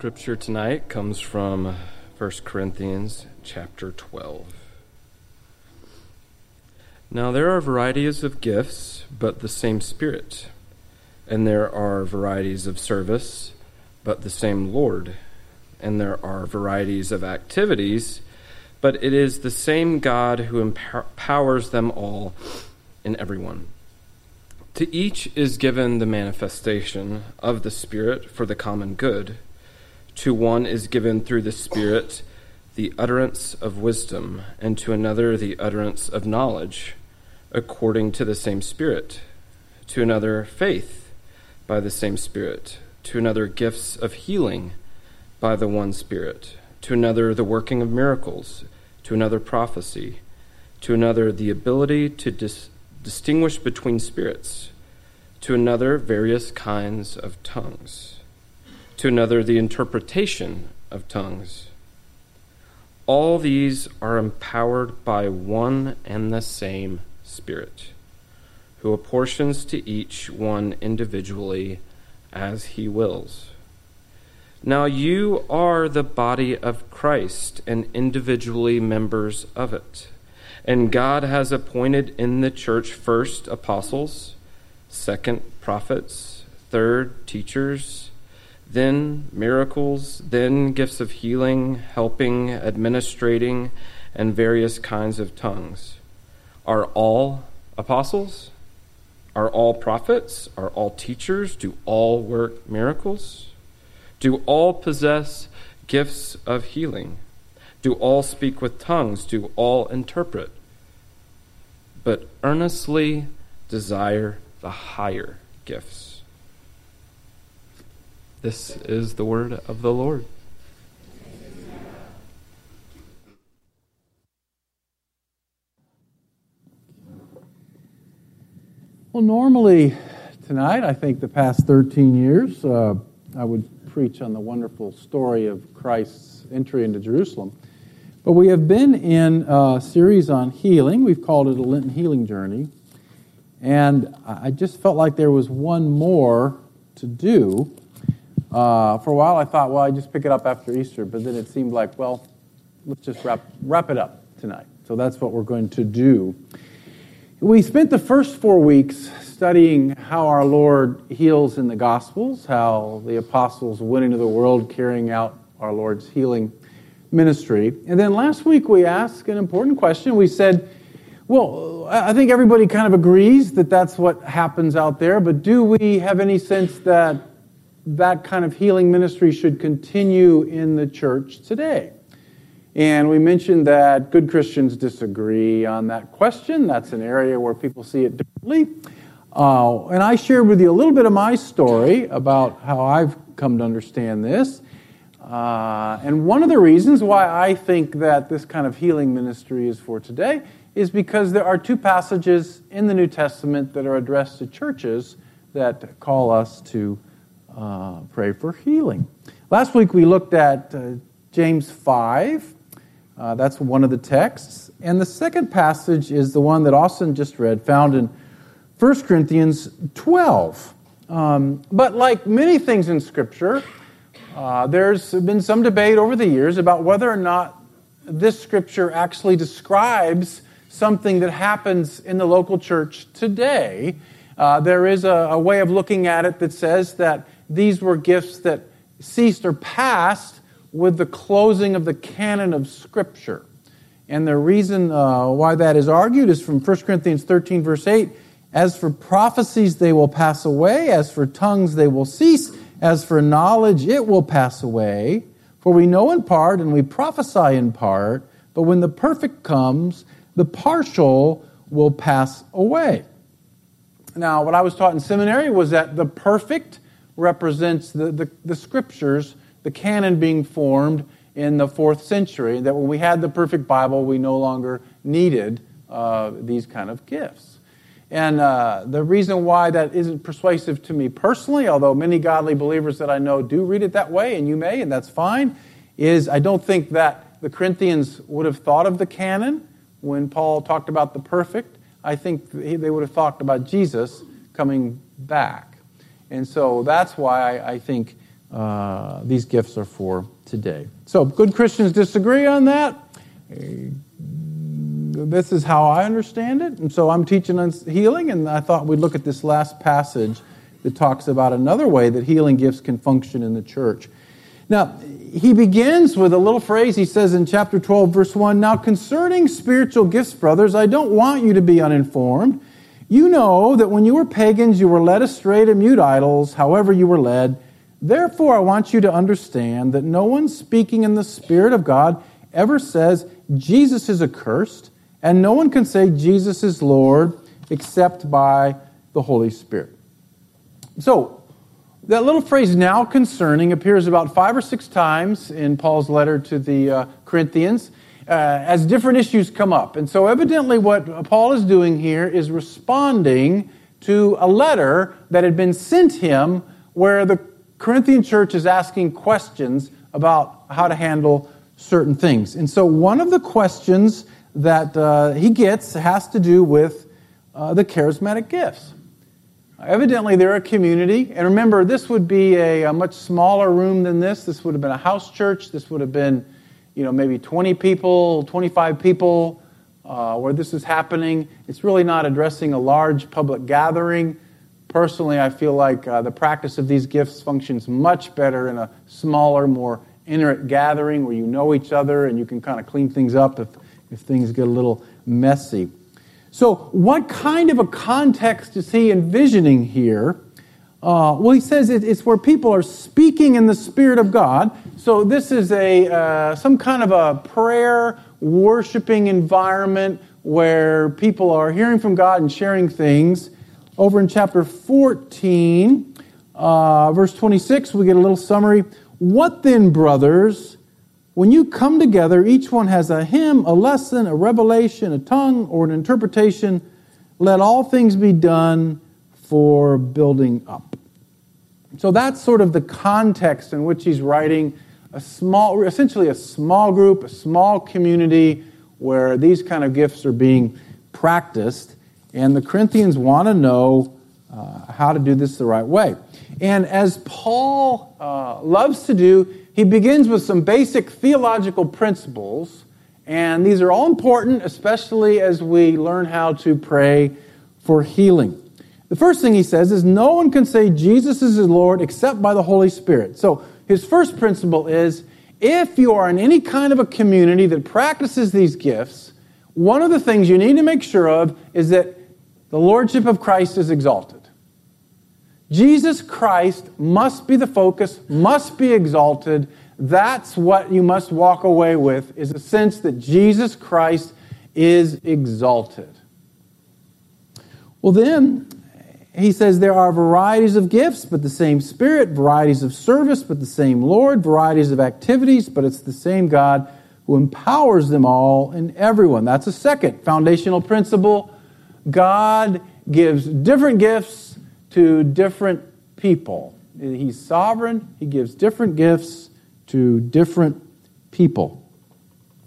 Scripture tonight comes from 1 Corinthians chapter 12. Now there are varieties of gifts, but the same Spirit. And there are varieties of service, but the same Lord. And there are varieties of activities, but it is the same God who empowers them all in everyone. To each is given the manifestation of the Spirit for the common good. To one is given through the Spirit the utterance of wisdom, and to another the utterance of knowledge, according to the same Spirit. To another, faith by the same Spirit. To another, gifts of healing by the one Spirit. To another, the working of miracles. To another, prophecy. To another, the ability to dis- distinguish between spirits, to another, various kinds of tongues, to another, the interpretation of tongues. All these are empowered by one and the same Spirit, who apportions to each one individually as he wills. Now you are the body of Christ and individually members of it. And God has appointed in the church first apostles, second prophets, third teachers, then miracles, then gifts of healing, helping, administrating, and various kinds of tongues. Are all apostles? Are all prophets? Are all teachers? Do all work miracles? Do all possess gifts of healing? Do all speak with tongues? Do all interpret? But earnestly desire the higher gifts. This is the word of the Lord. Well, normally tonight, I think the past 13 years, uh, I would preach on the wonderful story of Christ's entry into Jerusalem. But we have been in a series on healing. We've called it a Lenten healing journey. And I just felt like there was one more to do. Uh, for a while, I thought, well, I just pick it up after Easter. But then it seemed like, well, let's just wrap, wrap it up tonight. So that's what we're going to do. We spent the first four weeks studying how our Lord heals in the Gospels, how the apostles went into the world carrying out our Lord's healing ministry. And then last week we asked an important question. We said, well, I think everybody kind of agrees that that's what happens out there, but do we have any sense that that kind of healing ministry should continue in the church today? And we mentioned that good Christians disagree on that question. That's an area where people see it differently. Uh, and I shared with you a little bit of my story about how I've come to understand this. Uh, and one of the reasons why I think that this kind of healing ministry is for today is because there are two passages in the New Testament that are addressed to churches that call us to uh, pray for healing. Last week we looked at uh, James 5. Uh, that's one of the texts. And the second passage is the one that Austin just read, found in 1 Corinthians 12. Um, but like many things in Scripture, uh, there's been some debate over the years about whether or not this scripture actually describes something that happens in the local church today. Uh, there is a, a, way of looking at it that says that these were gifts that ceased or passed with the closing of the canon of Scripture. And the reason uh, why that is argued is from 1 Corinthians 13, verse 8 As for prophecies, they will pass away, as for tongues, they will cease as for knowledge, it will pass away. For we know in part and we prophesy in part, but when the perfect comes, the partial will pass away. Now, what I was taught in seminary was that the perfect represents the, the, the scriptures, the canon being formed in the fourth century, that when we had the perfect Bible, we no longer needed uh, these kind of gifts. And uh, the reason why that isn't persuasive to me personally, although many godly believers that I know do read it that way, and you may, and that's fine, is I don't think that the Corinthians would have thought of the canon when Paul talked about the perfect. I think they would have talked about Jesus coming back. And so that's why I, think uh, these gifts are for today. So, good Christians disagree on that. This is how I understand it. And so I'm teaching on healing, and I thought we'd look at this last passage that talks about another way that healing gifts can function in the church. Now, he begins with a little phrase. He says in chapter 12, verse 1 Now, concerning spiritual gifts, brothers, I don't want you to be uninformed. You know that when you were pagans, you were led astray to mute idols, however you were led. Therefore, I want you to understand that no one speaking in the Spirit of God ever says Jesus is accursed, and no one can say Jesus is Lord except by the Holy Spirit. So, that little phrase now concerning appears about five or six times in Paul's letter to the uh, Corinthians as different issues come up. And so, evidently, what Paul is doing here is responding to a letter that had been sent him where the Corinthian church is asking questions about how to handle certain things. And so, one of the questions that uh, he gets has to do with uh, the charismatic gifts. Evidently, they're a community. And remember, this would be a, a, much smaller room than this. This would have been a house church. This would have been, you know, maybe 20 people, 25 people uh, where this is happening. It's really not addressing a large public gathering. Personally, I feel like uh, the practice of these gifts functions much better in a smaller, more intimate gathering where you know each other and you can kind of clean things up if, if things get a little messy. So, what kind of a context is he envisioning here? Uh, well, he says it's where people are speaking in the Spirit of God. So, this is a uh, some kind of a prayer, worshiping environment where people are hearing from God and sharing things. Over in chapter 14, uh, verse 26, we get a little summary. What then, brothers? When you come together, each one has a hymn, a lesson, a revelation, a tongue, or an interpretation. Let all things be done for building up. So that's sort of the context in which he's writing a small, essentially a small group, a small community where these kind of gifts are being practiced. And the Corinthians want to know uh, how to do this the right way. And as Paul uh, loves to do, he begins with some basic theological principles, and these are all important, especially as we learn how to pray for healing. The first thing he says is no one can say Jesus is his Lord except by the Holy Spirit. So his first principle is if you are in any kind of a community that practices these gifts, one of the things you need to make sure of is that the Lordship of Christ is exalted. Jesus Christ must be the focus, must be exalted. That's what you must walk away with is a sense that Jesus Christ is exalted. Well, then, he says there are varieties of gifts, but the same Spirit, varieties of service, but the same Lord, varieties of activities, but it's the same God who empowers them all and everyone. That's a second foundational principle. God gives different gifts to different people. He's sovereign, he gives different gifts to different people.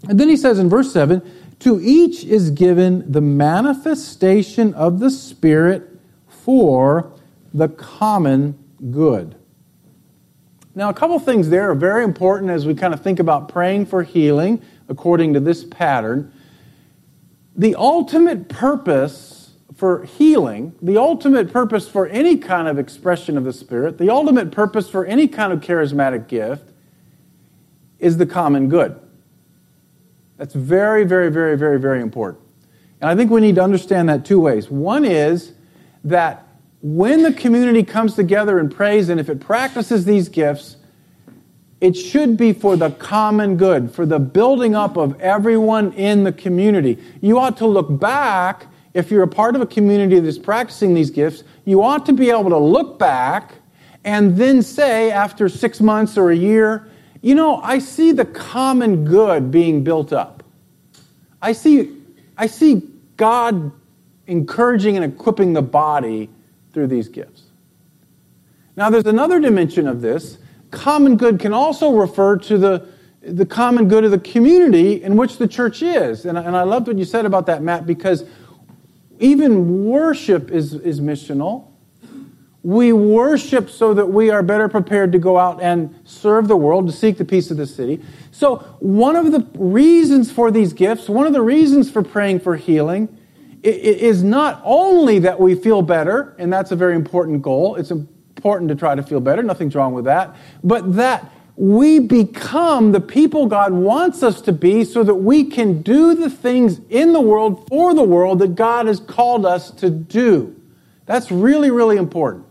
And then he says in verse 7 To each is given the manifestation of the Spirit for the common good. Now, a couple things there are very important as we kind of think about praying for healing according to this pattern. The ultimate purpose for healing, the ultimate purpose for any kind of expression of the Spirit, the ultimate purpose for any kind of charismatic gift is the common good. That's very, very, very, very, very important. And I think we need to understand that two ways. One is that when the community comes together and prays, and if it practices these gifts, it should be for the common good, for the building up of everyone in the community. You ought to look back if you're a part of a community that's practicing these gifts, you ought to be able to look back and then say, after six months or a year, you know, I see the common good being built up. I see, I see God encouraging and equipping the body through these gifts. Now, there's another dimension of this. Common good can also refer to the, the common good of the community in which the church is. And, and I loved what you said about that, Matt, because even worship is, is missional. We worship so that we are better prepared to go out and serve the world, to seek the peace of the city. So, one of the reasons for these gifts, one of the reasons for praying for healing, is not only that we feel better, and that's a very important goal. It's important to try to feel better, nothing's wrong with that, but that we become the people God wants us to be so that we can do the things in the world for the world that God has called us to do. That's really, really important.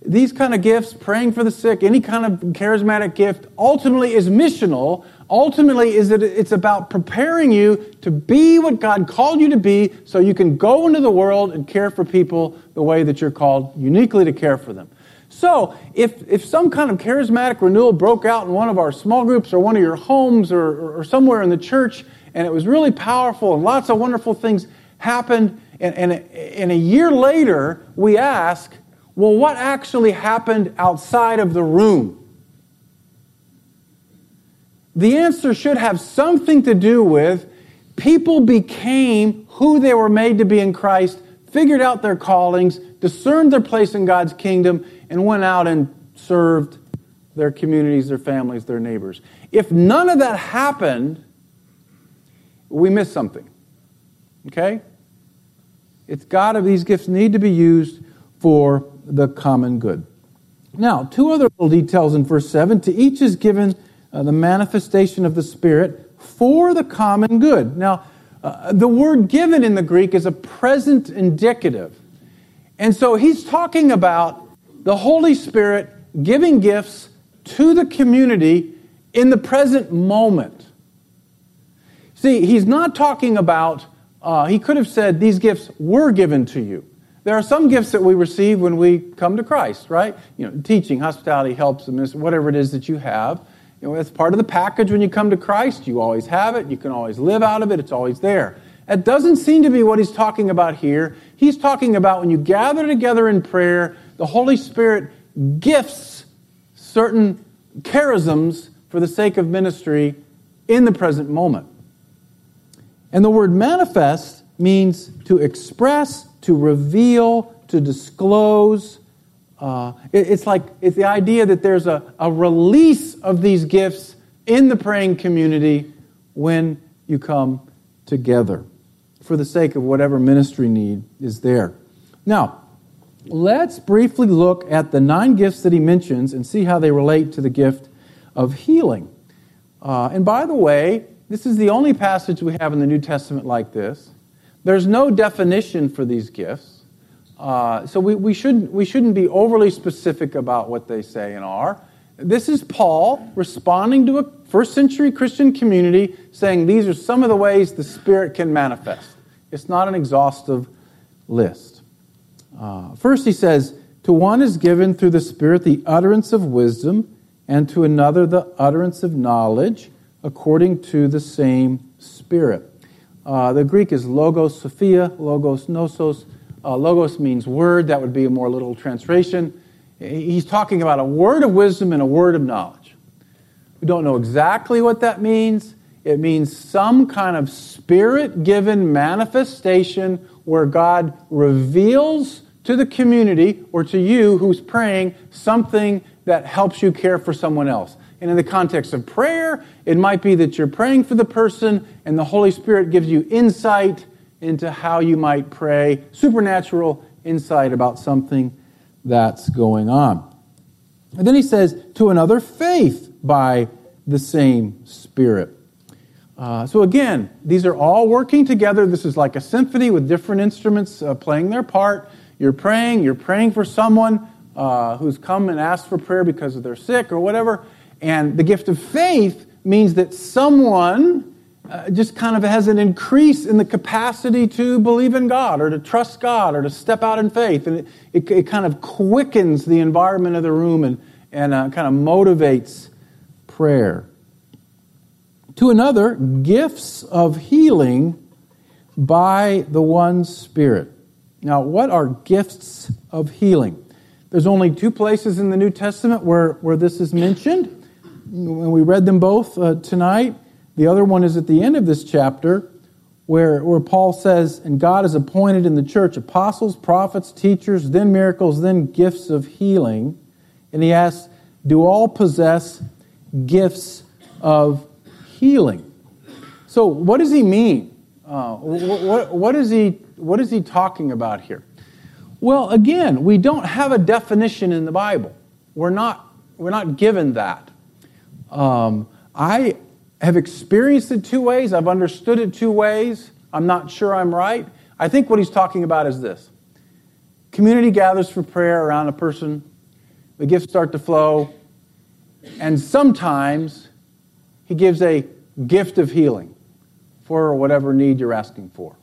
These kind of gifts, praying for the sick, any kind of charismatic gift, ultimately is missional. Ultimately, is that it's about preparing you to be what God called you to be so you can go into the world and care for people the way that you're called uniquely to care for them. So, if, if some kind of charismatic renewal broke out in one of our small groups or one of your homes or, or somewhere in the church, and it was really powerful and lots of wonderful things happened, and, and, and a year later we ask, well, what actually happened outside of the room? The answer should have something to do with people became who they were made to be in Christ, figured out their callings, discerned their place in God's kingdom, and went out and served their communities, their families, their neighbors. If none of that happened, we miss something. Okay? It's got to, these gifts need to be used for the common good. Now, two other little details in verse 7. To each is given uh, the manifestation of the Spirit for the common good. Now, uh, the word given in the Greek is a present indicative. And so he's talking about the Holy Spirit giving gifts to the community in the present moment. See, he's not talking about, uh, he could have said, these gifts were given to you. There are some gifts that we receive when we come to Christ, right? You know, teaching, hospitality, helps, whatever it is that you have. You know, it's part of the package when you come to Christ. You always have it. You can always live out of it. It's always there. That doesn't seem to be what he's talking about here. He's talking about when you gather together in prayer, the Holy Spirit gifts certain charisms for the sake of ministry in the present moment. And the word manifest means to express, to reveal, to disclose. Uh, it, it's like it's the idea that there's a, a release of these gifts in the praying community when you come together for the sake of whatever ministry need is there. Now, let's briefly look at the nine gifts that he mentions and see how they relate to the gift of healing. Uh, and by the way, this is the only passage we have in the New Testament like this. There's no definition for these gifts. Uh, so we, we, shouldn't, we shouldn't be overly specific about what they say and are. This is Paul responding to a first century Christian community saying these are some of the ways the Spirit can manifest. It's not an exhaustive list. Uh, first, he says, To one is given through the Spirit the utterance of wisdom, and to another the utterance of knowledge, according to the same Spirit. Uh, the Greek is logos sophia, logos gnosis. Uh, logos means word. That would be a more literal translation. He's talking about a word of wisdom and a word of knowledge. We don't know exactly what that means. It means some kind of spirit given manifestation where God reveals to the community or to you who's praying something that helps you care for someone else. And in the context of prayer, it might be that you're praying for the person and the Holy Spirit gives you insight into how you might pray, supernatural insight about something that's going on. And then he says, to another, faith by the same Spirit. Uh, so again, these are all working together. This is like a symphony with different instruments uh, playing their part. You're praying, you're praying for someone uh, who's come and asked for prayer because they're sick or whatever. And the gift of faith means that someone uh, just kind of has an increase in the capacity to believe in God or to trust God or to step out in faith. And it, it, it kind of quickens the environment of the room and, and uh, kind of motivates prayer. To another, gifts of healing by the one Spirit. Now, what are gifts of healing? There's only two places in the New Testament where, where this is mentioned. When we read them both uh, tonight, the other one is at the end of this chapter, where, where Paul says, And God has appointed in the church apostles, prophets, teachers, then miracles, then gifts of healing. And he asks, Do all possess gifts of healing? So, what does he mean? Uh, what, what, what, is he, what is he talking about here? Well, again, we don't have a definition in the Bible. We're not, we're not given that. Um, I have experienced it two ways. I've understood it two ways. I'm not sure I'm right. I think what he's talking about is this community gathers for prayer around a person, the gifts start to flow, and sometimes he gives a gift of healing for whatever need you're asking for.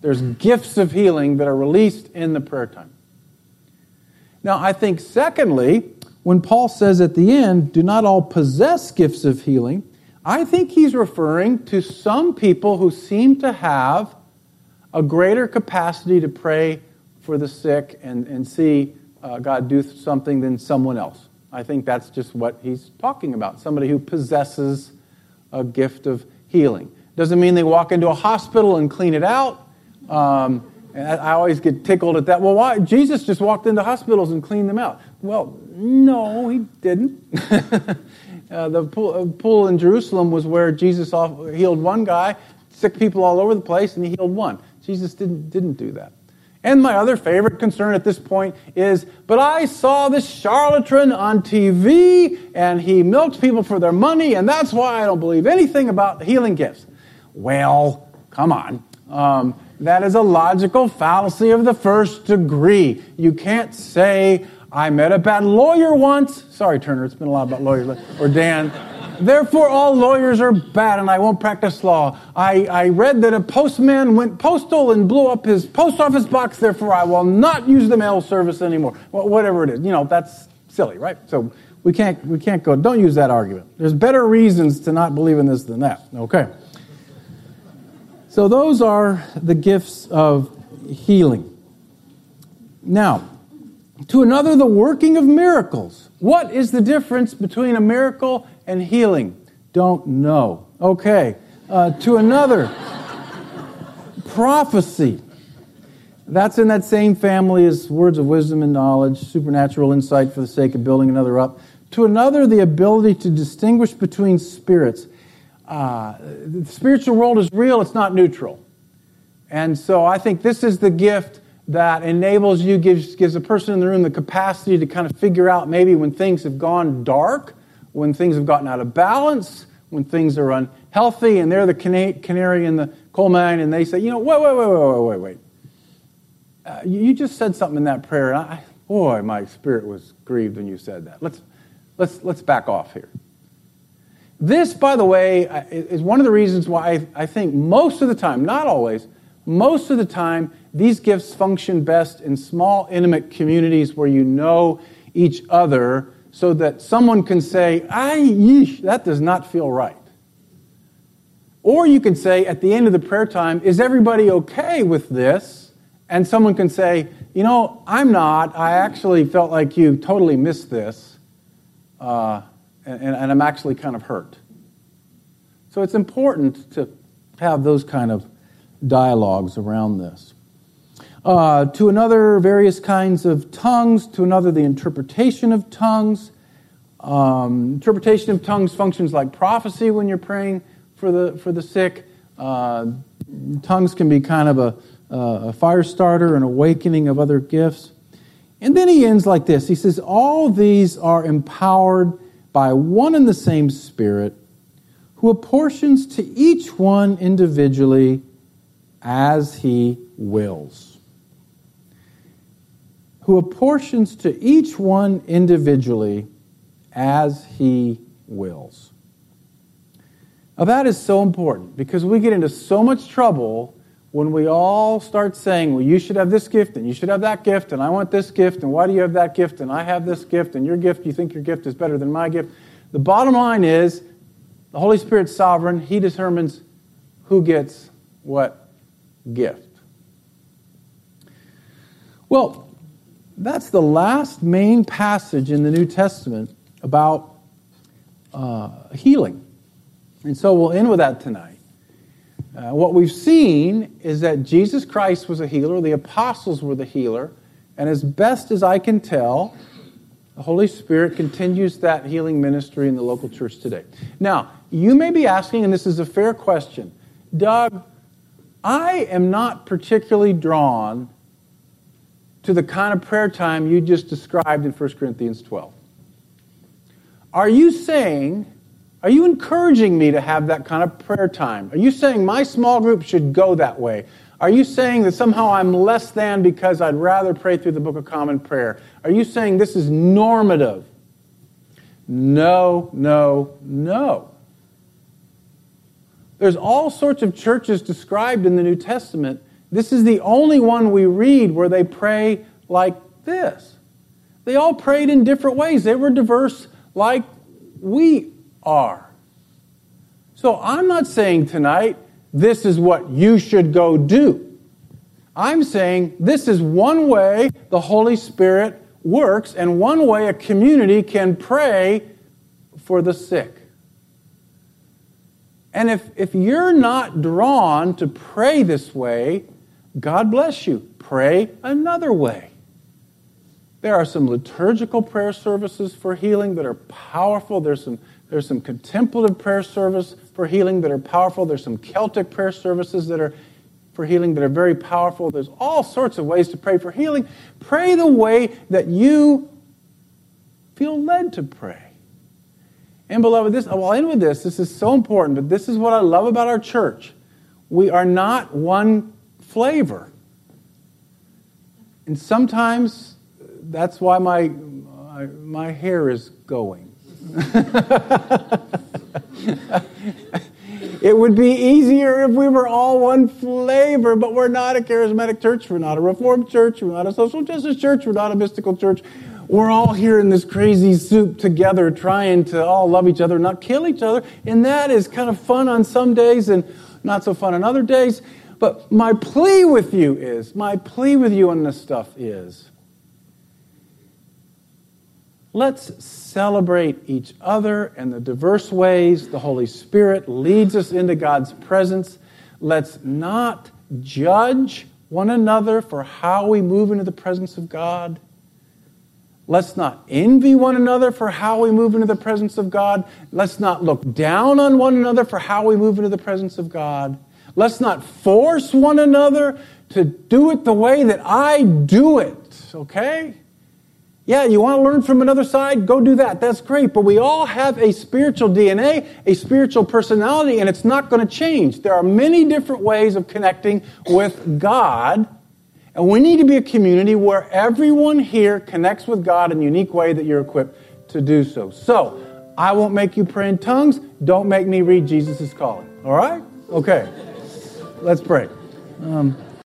There's mm-hmm. gifts of healing that are released in the prayer time. Now, I think, secondly, when Paul says at the end, do not all possess gifts of healing, I think he's referring to some people who seem to have a greater capacity to pray for the sick and, and see uh, God do something than someone else. I think that's just what he's talking about somebody who possesses a gift of healing. Doesn't mean they walk into a hospital and clean it out. Um, and I always get tickled at that. Well, why? Jesus just walked into hospitals and cleaned them out. Well, no, he didn't. uh, the pool, uh, pool, in Jerusalem was where Jesus healed one guy, sick people all over the place, and he healed one. Jesus didn't, didn't do that. And my other favorite concern at this point is, but I saw this charlatan on TV, and he milked people for their money, and that's why I don't believe anything about healing gifts. Well, come on. Um, that is a logical fallacy of the first degree. You can't say, I met a bad lawyer once. Sorry, Turner, it's been a lot about lawyers. Or Dan. Therefore, all lawyers are bad and I won't practice law. I, I read that a postman went postal and blew up his post office box, therefore, I will not use the mail service anymore. Well, whatever it is. You know, that's silly, right? So we can't, we can't go, don't use that argument. There's better reasons to not believe in this than that. Okay. So those are the gifts of healing. Now, to another, the working of miracles. What is the difference between a miracle and healing? Don't know. Okay. Uh, to another, prophecy. That's in that same family as words of wisdom and knowledge, supernatural insight for the sake of building another up. To another, the ability to distinguish between spirits uh, the spiritual world is real, it's not neutral. And so I think this is the gift that enables you, gives, gives a person in the room the capacity to kind of figure out maybe when things have gone dark, when things have gotten out of balance, when things are unhealthy, and they're the canary in the coal mine, and they say, you know, wait, wait, wait, wait, wait, wait, wait. Uh, you just said something in that prayer, and I, boy, my spirit was grieved when you said that. Let's, let's, let's back off here. This, by the way, is one of the reasons why I think most of the time, not always, most of the time, these gifts function best in small, intimate communities where you know each other so that someone can say, I, yeesh, that does not feel right. Or you can say at the end of the prayer time, is everybody okay with this? And someone can say, you know, I'm not. I actually felt like you totally missed this. Uh, and, and I'm actually kind of hurt. So it's important to have those kind of dialogues around this. Uh, to another, various kinds of tongues. To another, the interpretation of tongues. Um, interpretation of tongues functions like prophecy when you're praying for the, for the sick. Uh, tongues can be kind of a, a fire starter, an awakening of other gifts. And then he ends like this He says, All these are empowered by one and the same Spirit, who apportions to each one individually as he wills. Who apportions to each one individually as he wills. Now, that is so important because we get into so much trouble when we all start saying, well, you should have this gift and you should have that gift and I want this gift and why do you have that gift and I have this gift and your gift, you think your gift is better than my gift. The bottom line is the Holy Spirit's sovereign. He determines who gets what gift. Well, that's the last main passage in the New Testament about uh, healing. And so we'll end with that tonight. Uh, what we've seen is that Jesus Christ was a healer, the apostles were the healer, and as best as I can tell, the Holy Spirit continues that healing ministry in the local church today. Now, you may be asking, and this is a fair question Doug, I am not particularly drawn to the kind of prayer time you just described in 1 Corinthians 12. Are you saying, are you encouraging me to have that kind of prayer time? Are you saying my small group should go that way? Are you saying that somehow I'm less than because I'd rather pray through the Book of Common Prayer? Are you saying this is normative? No, no, no. There's all sorts of churches described in the New Testament. This is the only one we read where they pray like this. They all prayed in different ways. They were diverse like we are. So I'm not saying tonight, this is what you should go do. I'm saying this is one way the Holy Spirit works and one way a community can pray for the sick. And if, if you're not drawn to pray this way, God bless you. Pray another way. There are some liturgical prayer services for healing that are powerful. There's some, there's some contemplative prayer service for healing that are powerful. There's some Celtic prayer services that are for healing that are very powerful. There's all sorts of ways to pray for healing. Pray the way that you feel led to pray. And beloved, this I'll end with this. This is so important, but this is what I love about our church. We are not one flavor. And sometimes uh, that's why my, my, my hair is going. it would be easier if we were all one flavor, but we're not a charismatic church. We're not a reformed church. We're not a social justice church. We're not a mystical church. We're all here in this crazy soup together, trying to all love each other, not kill each other. And that is kind of fun on some days and not so fun on other days. But my plea with you is, my plea with you on this stuff is, let's celebrate each other and the diverse ways the Holy Spirit leads us into God's presence. Let's not judge one another for how we move into the presence of God. Let's not envy one another for how we move into the presence of God. Let's not look down on one another for how we move into the presence of God. Let's not force one another to do it the way that I do it, okay? Yeah, you want to learn from another side? Go do that. That's great. But we all have a spiritual DNA, a spiritual personality, and it's not going to change. There are many different ways of connecting with God, and we need to be a community where everyone here connects with God in a unique way that you're equipped to do so. So, I won't make you pray in tongues. Don't make me read Jesus Calling. All right? Okay. Let's pray. Um,